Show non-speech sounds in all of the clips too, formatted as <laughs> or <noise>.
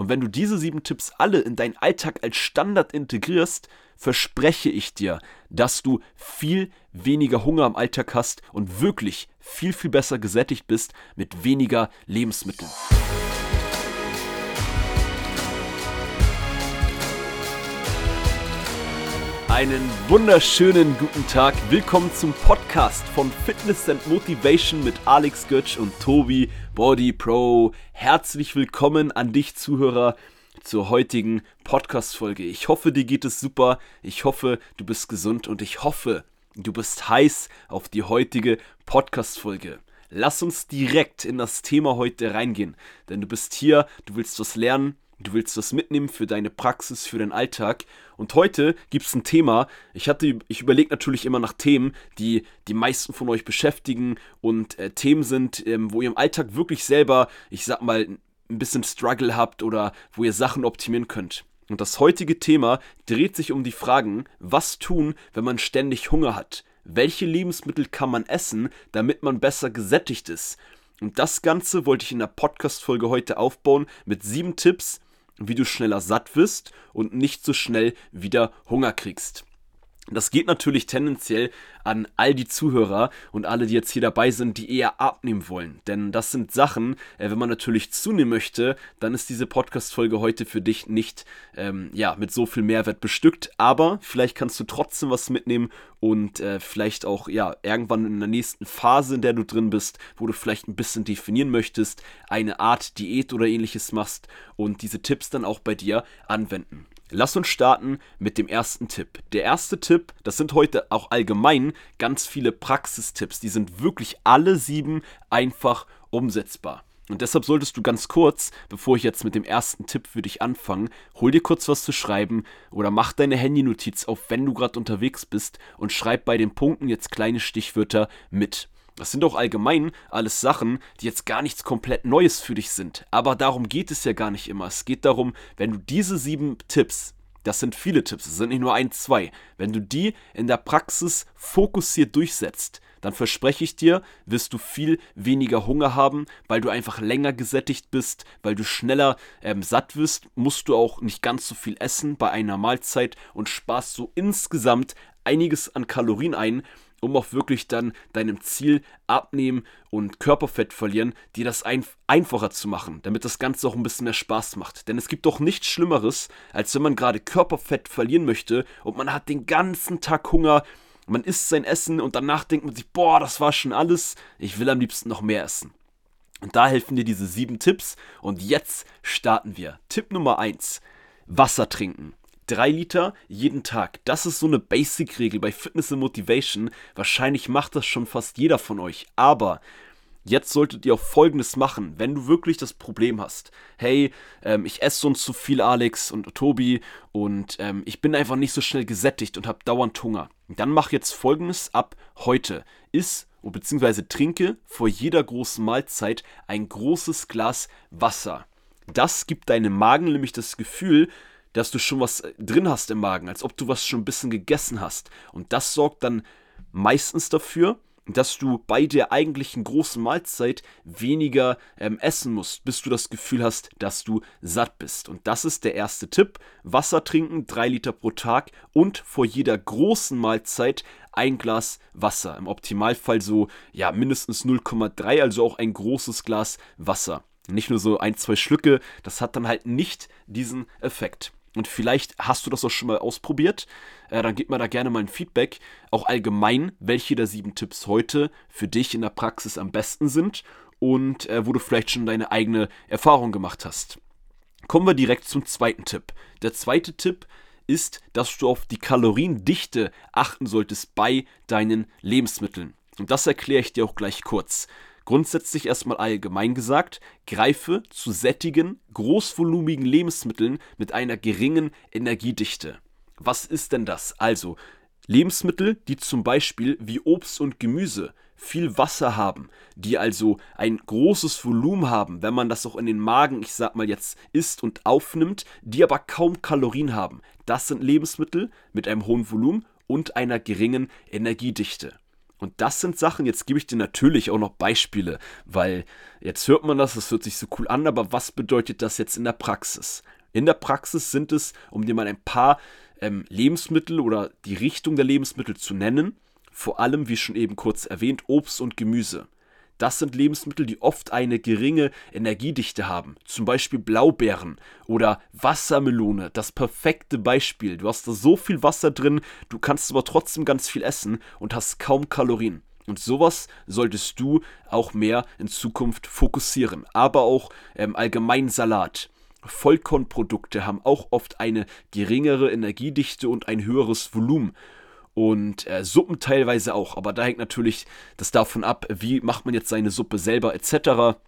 Und wenn du diese sieben Tipps alle in deinen Alltag als Standard integrierst, verspreche ich dir, dass du viel weniger Hunger im Alltag hast und wirklich viel, viel besser gesättigt bist mit weniger Lebensmitteln. Einen wunderschönen guten Tag. Willkommen zum Podcast von Fitness and Motivation mit Alex Götsch und Tobi Body Pro. Herzlich willkommen an dich Zuhörer zur heutigen Podcast-Folge. Ich hoffe, dir geht es super. Ich hoffe, du bist gesund und ich hoffe, du bist heiß auf die heutige Podcast-Folge. Lass uns direkt in das Thema heute reingehen, denn du bist hier, du willst was lernen, du willst was mitnehmen für deine Praxis, für deinen Alltag. Und heute gibt es ein Thema. Ich hatte, ich überlege natürlich immer nach Themen, die die meisten von euch beschäftigen und äh, Themen sind, ähm, wo ihr im Alltag wirklich selber, ich sag mal, ein bisschen Struggle habt oder wo ihr Sachen optimieren könnt. Und das heutige Thema dreht sich um die Fragen, was tun, wenn man ständig Hunger hat? Welche Lebensmittel kann man essen, damit man besser gesättigt ist? Und das Ganze wollte ich in der Podcast-Folge heute aufbauen mit sieben Tipps, wie du schneller satt wirst und nicht so schnell wieder Hunger kriegst. Das geht natürlich tendenziell an all die Zuhörer und alle, die jetzt hier dabei sind, die eher abnehmen wollen. Denn das sind Sachen, äh, wenn man natürlich zunehmen möchte, dann ist diese Podcast-Folge heute für dich nicht ähm, ja, mit so viel Mehrwert bestückt. Aber vielleicht kannst du trotzdem was mitnehmen und äh, vielleicht auch ja, irgendwann in der nächsten Phase, in der du drin bist, wo du vielleicht ein bisschen definieren möchtest, eine Art Diät oder ähnliches machst und diese Tipps dann auch bei dir anwenden. Lass uns starten mit dem ersten Tipp. Der erste Tipp, das sind heute auch allgemein ganz viele Praxistipps. Die sind wirklich alle sieben einfach umsetzbar. Und deshalb solltest du ganz kurz, bevor ich jetzt mit dem ersten Tipp für dich anfange, hol dir kurz was zu schreiben oder mach deine Handynotiz auf, wenn du gerade unterwegs bist und schreib bei den Punkten jetzt kleine Stichwörter mit. Das sind doch allgemein alles Sachen, die jetzt gar nichts komplett Neues für dich sind. Aber darum geht es ja gar nicht immer. Es geht darum, wenn du diese sieben Tipps, das sind viele Tipps, es sind nicht nur ein, zwei, wenn du die in der Praxis fokussiert durchsetzt, dann verspreche ich dir, wirst du viel weniger Hunger haben, weil du einfach länger gesättigt bist, weil du schneller ähm, satt wirst, musst du auch nicht ganz so viel essen bei einer Mahlzeit und sparst so insgesamt einiges an Kalorien ein um auch wirklich dann deinem Ziel abnehmen und Körperfett verlieren, dir das ein einfacher zu machen, damit das Ganze auch ein bisschen mehr Spaß macht. Denn es gibt doch nichts Schlimmeres, als wenn man gerade Körperfett verlieren möchte und man hat den ganzen Tag Hunger, man isst sein Essen und danach denkt man sich, boah, das war schon alles, ich will am liebsten noch mehr essen. Und da helfen dir diese sieben Tipps und jetzt starten wir. Tipp Nummer eins: Wasser trinken. 3 Liter jeden Tag. Das ist so eine Basic-Regel bei Fitness and Motivation. Wahrscheinlich macht das schon fast jeder von euch. Aber jetzt solltet ihr auch Folgendes machen, wenn du wirklich das Problem hast. Hey, ähm, ich esse sonst zu viel, Alex und Tobi, und ähm, ich bin einfach nicht so schnell gesättigt und habe dauernd Hunger. Dann mach jetzt Folgendes ab heute. Iss bzw. trinke vor jeder großen Mahlzeit ein großes Glas Wasser. Das gibt deinem Magen nämlich das Gefühl, dass du schon was äh, drin hast im Magen, als ob du was schon ein bisschen gegessen hast. Und das sorgt dann meistens dafür, dass du bei der eigentlichen großen Mahlzeit weniger ähm, essen musst, bis du das Gefühl hast, dass du satt bist. Und das ist der erste Tipp. Wasser trinken, drei Liter pro Tag und vor jeder großen Mahlzeit ein Glas Wasser. Im Optimalfall so, ja, mindestens 0,3, also auch ein großes Glas Wasser. Nicht nur so ein, zwei Schlücke, das hat dann halt nicht diesen Effekt. Und vielleicht hast du das auch schon mal ausprobiert. Äh, dann gib mir da gerne mal ein Feedback. Auch allgemein, welche der sieben Tipps heute für dich in der Praxis am besten sind und äh, wo du vielleicht schon deine eigene Erfahrung gemacht hast. Kommen wir direkt zum zweiten Tipp. Der zweite Tipp ist, dass du auf die Kaloriendichte achten solltest bei deinen Lebensmitteln. Und das erkläre ich dir auch gleich kurz. Grundsätzlich erstmal allgemein gesagt, greife zu sättigen, großvolumigen Lebensmitteln mit einer geringen Energiedichte. Was ist denn das? Also, Lebensmittel, die zum Beispiel wie Obst und Gemüse viel Wasser haben, die also ein großes Volumen haben, wenn man das auch in den Magen, ich sag mal jetzt, isst und aufnimmt, die aber kaum Kalorien haben. Das sind Lebensmittel mit einem hohen Volumen und einer geringen Energiedichte. Und das sind Sachen, jetzt gebe ich dir natürlich auch noch Beispiele, weil jetzt hört man das, das hört sich so cool an, aber was bedeutet das jetzt in der Praxis? In der Praxis sind es, um dir mal ein paar ähm, Lebensmittel oder die Richtung der Lebensmittel zu nennen, vor allem, wie schon eben kurz erwähnt, Obst und Gemüse. Das sind Lebensmittel, die oft eine geringe Energiedichte haben. Zum Beispiel Blaubeeren oder Wassermelone. Das perfekte Beispiel. Du hast da so viel Wasser drin, du kannst aber trotzdem ganz viel essen und hast kaum Kalorien. Und sowas solltest du auch mehr in Zukunft fokussieren. Aber auch ähm, allgemein Salat. Vollkornprodukte haben auch oft eine geringere Energiedichte und ein höheres Volumen und äh, Suppen teilweise auch. Aber da hängt natürlich das davon ab, wie macht man jetzt seine Suppe selber etc.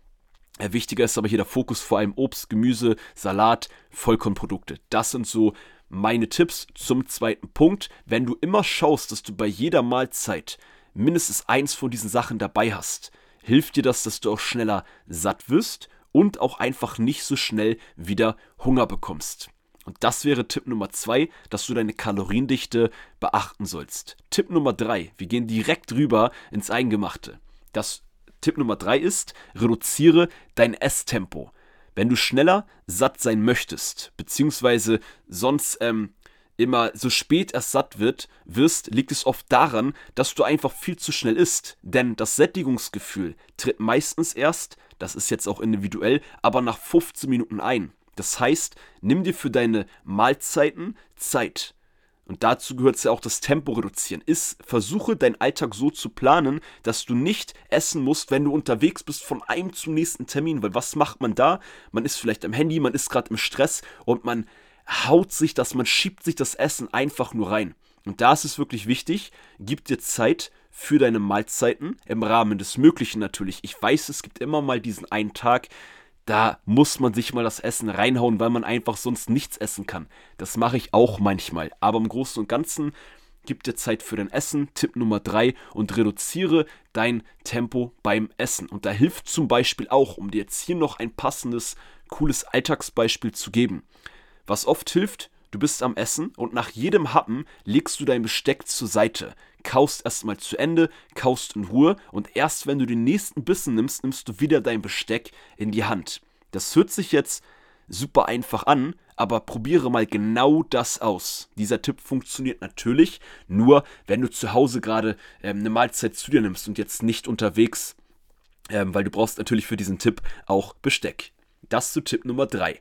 Äh, wichtiger ist aber hier der Fokus vor allem Obst, Gemüse, Salat, Vollkornprodukte. Das sind so meine Tipps zum zweiten Punkt. Wenn du immer schaust, dass du bei jeder Mahlzeit mindestens eins von diesen Sachen dabei hast, hilft dir das, dass du auch schneller satt wirst und auch einfach nicht so schnell wieder Hunger bekommst. Und das wäre Tipp Nummer zwei, dass du deine Kaloriendichte beachten sollst. Tipp Nummer drei, wir gehen direkt rüber ins Eingemachte. Das Tipp Nummer drei ist, reduziere dein Esstempo. Wenn du schneller satt sein möchtest, beziehungsweise sonst ähm, immer so spät erst satt wird, wirst, liegt es oft daran, dass du einfach viel zu schnell isst. Denn das Sättigungsgefühl tritt meistens erst, das ist jetzt auch individuell, aber nach 15 Minuten ein. Das heißt, nimm dir für deine Mahlzeiten Zeit. Und dazu gehört es ja auch das Tempo reduzieren. Ist, versuche deinen Alltag so zu planen, dass du nicht essen musst, wenn du unterwegs bist von einem zum nächsten Termin. Weil was macht man da? Man ist vielleicht am Handy, man ist gerade im Stress und man haut sich das, man schiebt sich das Essen einfach nur rein. Und da ist es wirklich wichtig, gib dir Zeit für deine Mahlzeiten, im Rahmen des Möglichen natürlich. Ich weiß, es gibt immer mal diesen einen Tag, da muss man sich mal das Essen reinhauen, weil man einfach sonst nichts essen kann. Das mache ich auch manchmal. Aber im Großen und Ganzen gib dir Zeit für dein Essen. Tipp Nummer 3 und reduziere dein Tempo beim Essen. Und da hilft zum Beispiel auch, um dir jetzt hier noch ein passendes, cooles Alltagsbeispiel zu geben. Was oft hilft, du bist am Essen und nach jedem Happen legst du dein Besteck zur Seite kaust erstmal zu Ende, kaust in Ruhe und erst wenn du den nächsten Bissen nimmst, nimmst du wieder dein Besteck in die Hand. Das hört sich jetzt super einfach an, aber probiere mal genau das aus. Dieser Tipp funktioniert natürlich nur, wenn du zu Hause gerade ähm, eine Mahlzeit zu dir nimmst und jetzt nicht unterwegs, ähm, weil du brauchst natürlich für diesen Tipp auch Besteck. Das zu Tipp Nummer 3.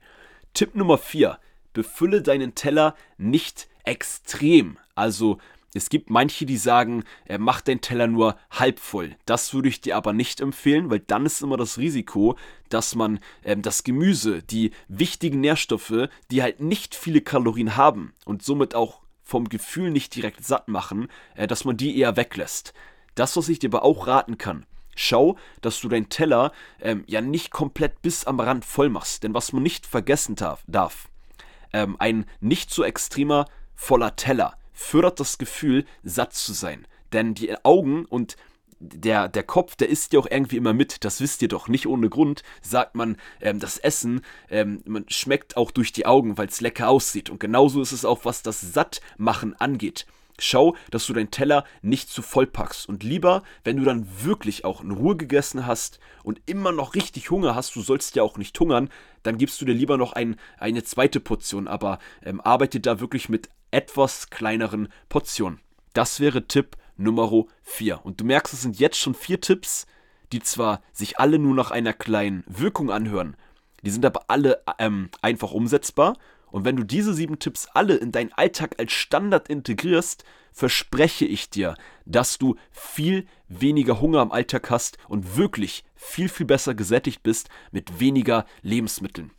Tipp Nummer 4. Befülle deinen Teller nicht extrem. Also es gibt manche, die sagen, macht den Teller nur halb voll. Das würde ich dir aber nicht empfehlen, weil dann ist immer das Risiko, dass man ähm, das Gemüse, die wichtigen Nährstoffe, die halt nicht viele Kalorien haben und somit auch vom Gefühl nicht direkt satt machen, äh, dass man die eher weglässt. Das, was ich dir aber auch raten kann, Schau, dass du deinen Teller ähm, ja nicht komplett bis am Rand voll machst. Denn was man nicht vergessen darf, darf ähm, ein nicht so extremer voller Teller fördert das Gefühl, satt zu sein. Denn die Augen und der, der Kopf, der isst ja auch irgendwie immer mit, das wisst ihr doch. Nicht ohne Grund sagt man, ähm, das Essen ähm, man schmeckt auch durch die Augen, weil es lecker aussieht. Und genauso ist es auch, was das Sattmachen angeht. Schau, dass du deinen Teller nicht zu voll packst. Und lieber, wenn du dann wirklich auch in Ruhe gegessen hast und immer noch richtig Hunger hast, du sollst ja auch nicht hungern, dann gibst du dir lieber noch ein, eine zweite Portion. Aber ähm, arbeite da wirklich mit etwas kleineren Portionen. Das wäre Tipp Nummer 4. Und du merkst, es sind jetzt schon vier Tipps, die zwar sich alle nur nach einer kleinen Wirkung anhören, die sind aber alle ähm, einfach umsetzbar. Und wenn du diese sieben Tipps alle in deinen Alltag als Standard integrierst, verspreche ich dir, dass du viel weniger Hunger im Alltag hast und wirklich viel, viel besser gesättigt bist mit weniger Lebensmitteln.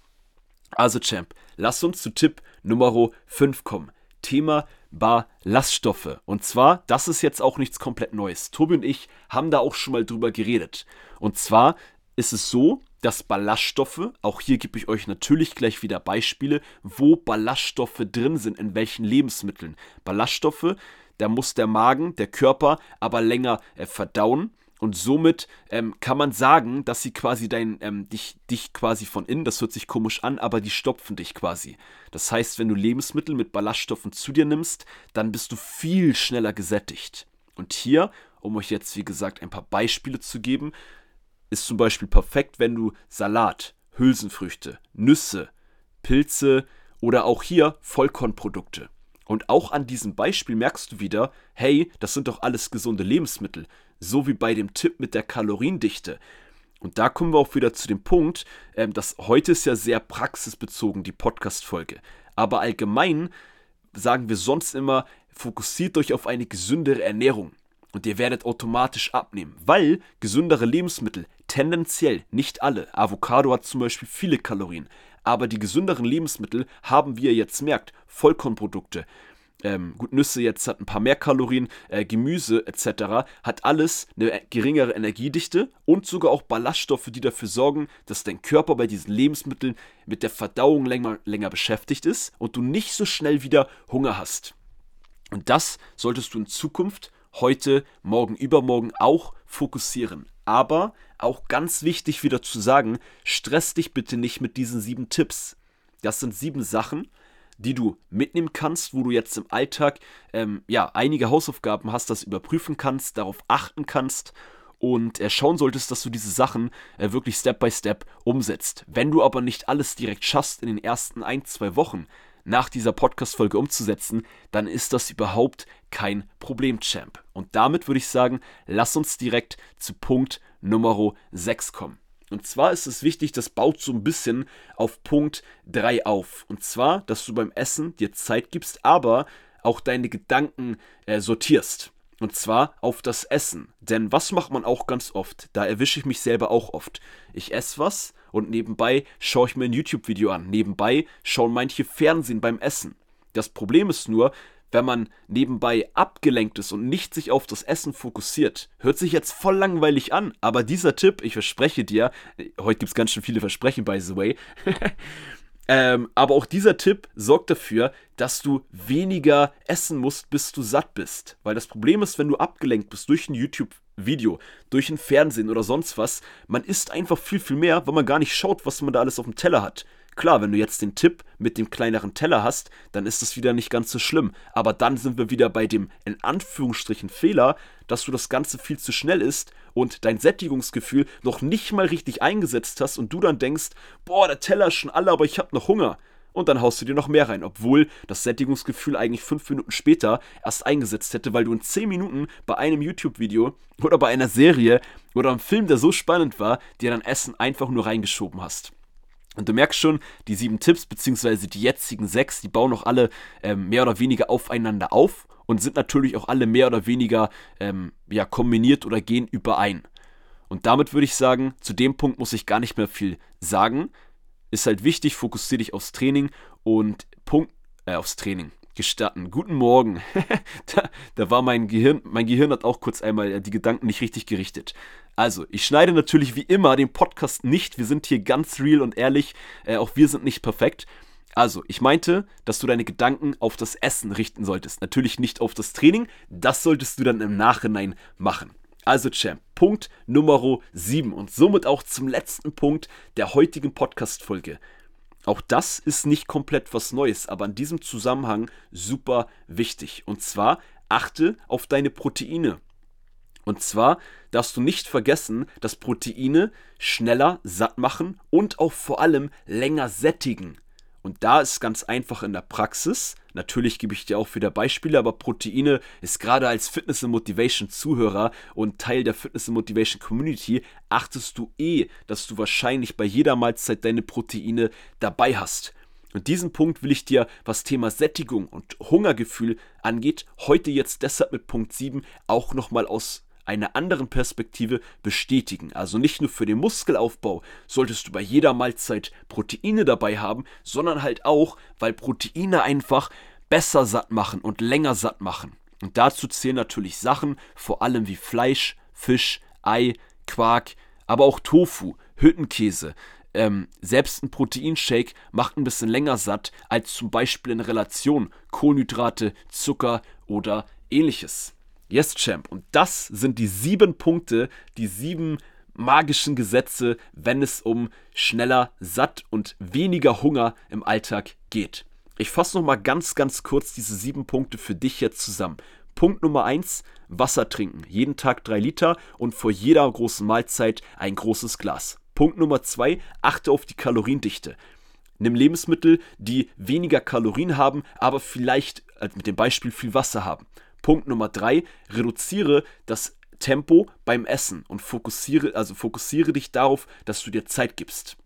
Also Champ, lass uns zu Tipp Nummer 5 kommen. Thema Ballaststoffe. Und zwar, das ist jetzt auch nichts komplett Neues. Tobi und ich haben da auch schon mal drüber geredet. Und zwar ist es so, dass Ballaststoffe, auch hier gebe ich euch natürlich gleich wieder Beispiele, wo Ballaststoffe drin sind, in welchen Lebensmitteln. Ballaststoffe, da muss der Magen, der Körper aber länger äh, verdauen. Und somit ähm, kann man sagen, dass sie quasi dein, ähm, dich, dich quasi von innen, das hört sich komisch an, aber die stopfen dich quasi. Das heißt, wenn du Lebensmittel mit Ballaststoffen zu dir nimmst, dann bist du viel schneller gesättigt. Und hier um euch jetzt, wie gesagt, ein paar Beispiele zu geben, ist zum Beispiel perfekt, wenn du Salat, Hülsenfrüchte, Nüsse, Pilze oder auch hier Vollkornprodukte. Und auch an diesem Beispiel merkst du wieder, hey, das sind doch alles gesunde Lebensmittel. So wie bei dem Tipp mit der Kaloriendichte. Und da kommen wir auch wieder zu dem Punkt, ähm, dass heute ist ja sehr praxisbezogen die Podcast-Folge. Aber allgemein sagen wir sonst immer, fokussiert euch auf eine gesündere Ernährung. Und ihr werdet automatisch abnehmen, weil gesündere Lebensmittel tendenziell, nicht alle, Avocado hat zum Beispiel viele Kalorien, aber die gesünderen Lebensmittel haben, wie ihr jetzt merkt, Vollkornprodukte, ähm, gut, Nüsse jetzt hat ein paar mehr Kalorien, äh, Gemüse etc. hat alles eine geringere Energiedichte und sogar auch Ballaststoffe, die dafür sorgen, dass dein Körper bei diesen Lebensmitteln mit der Verdauung länger, länger beschäftigt ist und du nicht so schnell wieder Hunger hast. Und das solltest du in Zukunft heute, morgen, übermorgen auch fokussieren. Aber auch ganz wichtig wieder zu sagen, stress dich bitte nicht mit diesen sieben Tipps. Das sind sieben Sachen, die du mitnehmen kannst, wo du jetzt im Alltag ähm, ja einige Hausaufgaben hast, das überprüfen kannst, darauf achten kannst und äh, schauen solltest, dass du diese Sachen äh, wirklich Step by Step umsetzt. Wenn du aber nicht alles direkt schaffst in den ersten ein, zwei Wochen nach dieser Podcast-Folge umzusetzen, dann ist das überhaupt kein Problem, Champ. Und damit würde ich sagen, lass uns direkt zu Punkt Nummer 6 kommen. Und zwar ist es wichtig, das baut so ein bisschen auf Punkt 3 auf. Und zwar, dass du beim Essen dir Zeit gibst, aber auch deine Gedanken äh, sortierst. Und zwar auf das Essen. Denn was macht man auch ganz oft? Da erwische ich mich selber auch oft. Ich esse was und nebenbei schaue ich mir ein YouTube-Video an. Nebenbei schauen manche Fernsehen beim Essen. Das Problem ist nur, wenn man nebenbei abgelenkt ist und nicht sich auf das Essen fokussiert. Hört sich jetzt voll langweilig an, aber dieser Tipp, ich verspreche dir, heute gibt es ganz schön viele Versprechen, by the way, <laughs> ähm, aber auch dieser Tipp sorgt dafür, dass du weniger essen musst, bis du satt bist. Weil das Problem ist, wenn du abgelenkt bist durch ein YouTube-Video, durch ein Fernsehen oder sonst was, man isst einfach viel, viel mehr, weil man gar nicht schaut, was man da alles auf dem Teller hat. Klar, wenn du jetzt den Tipp mit dem kleineren Teller hast, dann ist es wieder nicht ganz so schlimm. Aber dann sind wir wieder bei dem in Anführungsstrichen Fehler, dass du das Ganze viel zu schnell isst und dein Sättigungsgefühl noch nicht mal richtig eingesetzt hast und du dann denkst, boah, der Teller ist schon alle, aber ich habe noch Hunger. Und dann haust du dir noch mehr rein, obwohl das Sättigungsgefühl eigentlich fünf Minuten später erst eingesetzt hätte, weil du in zehn Minuten bei einem YouTube-Video oder bei einer Serie oder einem Film, der so spannend war, dir dein Essen einfach nur reingeschoben hast. Und du merkst schon, die sieben Tipps, beziehungsweise die jetzigen sechs, die bauen auch alle ähm, mehr oder weniger aufeinander auf und sind natürlich auch alle mehr oder weniger ähm, ja, kombiniert oder gehen überein. Und damit würde ich sagen, zu dem Punkt muss ich gar nicht mehr viel sagen. Ist halt wichtig, fokussiere dich aufs Training und Punkt, äh, aufs Training gestatten. Guten Morgen. <laughs> da, da, war mein Gehirn, mein Gehirn hat auch kurz einmal äh, die Gedanken nicht richtig gerichtet. Also, ich schneide natürlich wie immer den Podcast nicht. Wir sind hier ganz real und ehrlich. Äh, auch wir sind nicht perfekt. Also, ich meinte, dass du deine Gedanken auf das Essen richten solltest. Natürlich nicht auf das Training. Das solltest du dann im Nachhinein machen. Also, Champ, Punkt Nummer 7 und somit auch zum letzten Punkt der heutigen Podcast-Folge. Auch das ist nicht komplett was Neues, aber in diesem Zusammenhang super wichtig. Und zwar achte auf deine Proteine. Und zwar darfst du nicht vergessen, dass Proteine schneller satt machen und auch vor allem länger sättigen. Und da ist ganz einfach in der Praxis. Natürlich gebe ich dir auch wieder Beispiele, aber Proteine ist gerade als Fitness Motivation Zuhörer und Teil der Fitness Motivation Community, achtest du eh, dass du wahrscheinlich bei jeder Mahlzeit deine Proteine dabei hast. Und diesen Punkt will ich dir, was Thema Sättigung und Hungergefühl angeht, heute jetzt deshalb mit Punkt 7 auch nochmal aus einer anderen Perspektive bestätigen. Also nicht nur für den Muskelaufbau solltest du bei jeder Mahlzeit Proteine dabei haben, sondern halt auch, weil Proteine einfach besser satt machen und länger satt machen. Und dazu zählen natürlich Sachen, vor allem wie Fleisch, Fisch, Ei, Quark, aber auch Tofu, Hüttenkäse. Ähm, selbst ein Proteinshake macht ein bisschen länger satt als zum Beispiel in Relation Kohlenhydrate, Zucker oder ähnliches. Yes, Champ. Und das sind die sieben Punkte, die sieben magischen Gesetze, wenn es um schneller, satt und weniger Hunger im Alltag geht. Ich fasse nochmal ganz, ganz kurz diese sieben Punkte für dich jetzt zusammen. Punkt Nummer 1, Wasser trinken. Jeden Tag 3 Liter und vor jeder großen Mahlzeit ein großes Glas. Punkt Nummer 2, achte auf die Kaloriendichte. Nimm Lebensmittel, die weniger Kalorien haben, aber vielleicht äh, mit dem Beispiel viel Wasser haben. Punkt Nummer 3, reduziere das Tempo beim Essen und fokussiere, also fokussiere dich darauf, dass du dir Zeit gibst.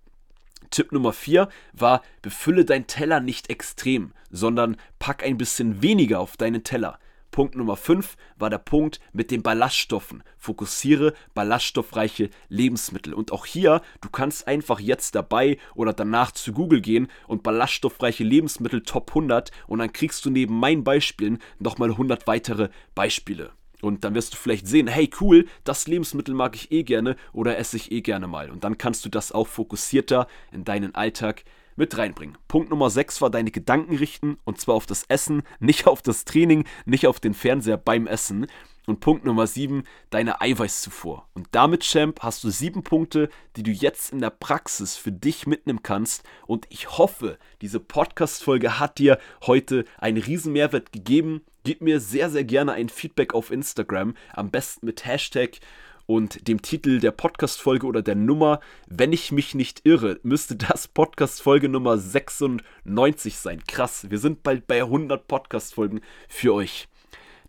Tipp Nummer 4 war, befülle deinen Teller nicht extrem, sondern pack ein bisschen weniger auf deinen Teller. Punkt Nummer 5 war der Punkt mit den Ballaststoffen. Fokussiere ballaststoffreiche Lebensmittel. Und auch hier, du kannst einfach jetzt dabei oder danach zu Google gehen und ballaststoffreiche Lebensmittel Top 100 und dann kriegst du neben meinen Beispielen nochmal 100 weitere Beispiele. Und dann wirst du vielleicht sehen, hey cool, das Lebensmittel mag ich eh gerne oder esse ich eh gerne mal. Und dann kannst du das auch fokussierter in deinen Alltag mit reinbringen. Punkt Nummer 6 war deine Gedanken richten und zwar auf das Essen, <laughs> nicht auf das Training, nicht auf den Fernseher beim Essen. Und Punkt Nummer 7, deine Eiweißzufuhr. Und damit, Champ, hast du sieben Punkte, die du jetzt in der Praxis für dich mitnehmen kannst. Und ich hoffe, diese Podcast-Folge hat dir heute einen riesen Mehrwert gegeben. Gib mir sehr, sehr gerne ein Feedback auf Instagram, am besten mit Hashtag und dem Titel der Podcast-Folge oder der Nummer. Wenn ich mich nicht irre, müsste das <laughs> Podcast-Folge Nummer 96 sein. Krass, wir sind bald bei 100 Podcast-Folgen für euch.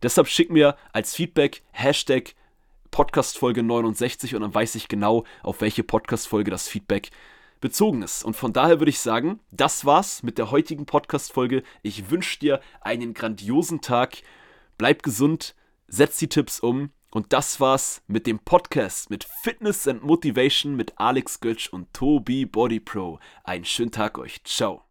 Deshalb schick mir als Feedback Hashtag Podcast-Folge 69 und dann weiß ich genau, auf welche Podcast-Folge das Feedback bezogen ist. Und von daher würde ich sagen, das war's mit der heutigen Podcast-Folge. Ich wünsche dir einen grandiosen Tag. Bleib gesund, setz die Tipps um und das war's mit dem Podcast mit Fitness and Motivation mit Alex Götsch und Tobi Body Pro. Einen schönen Tag euch. Ciao.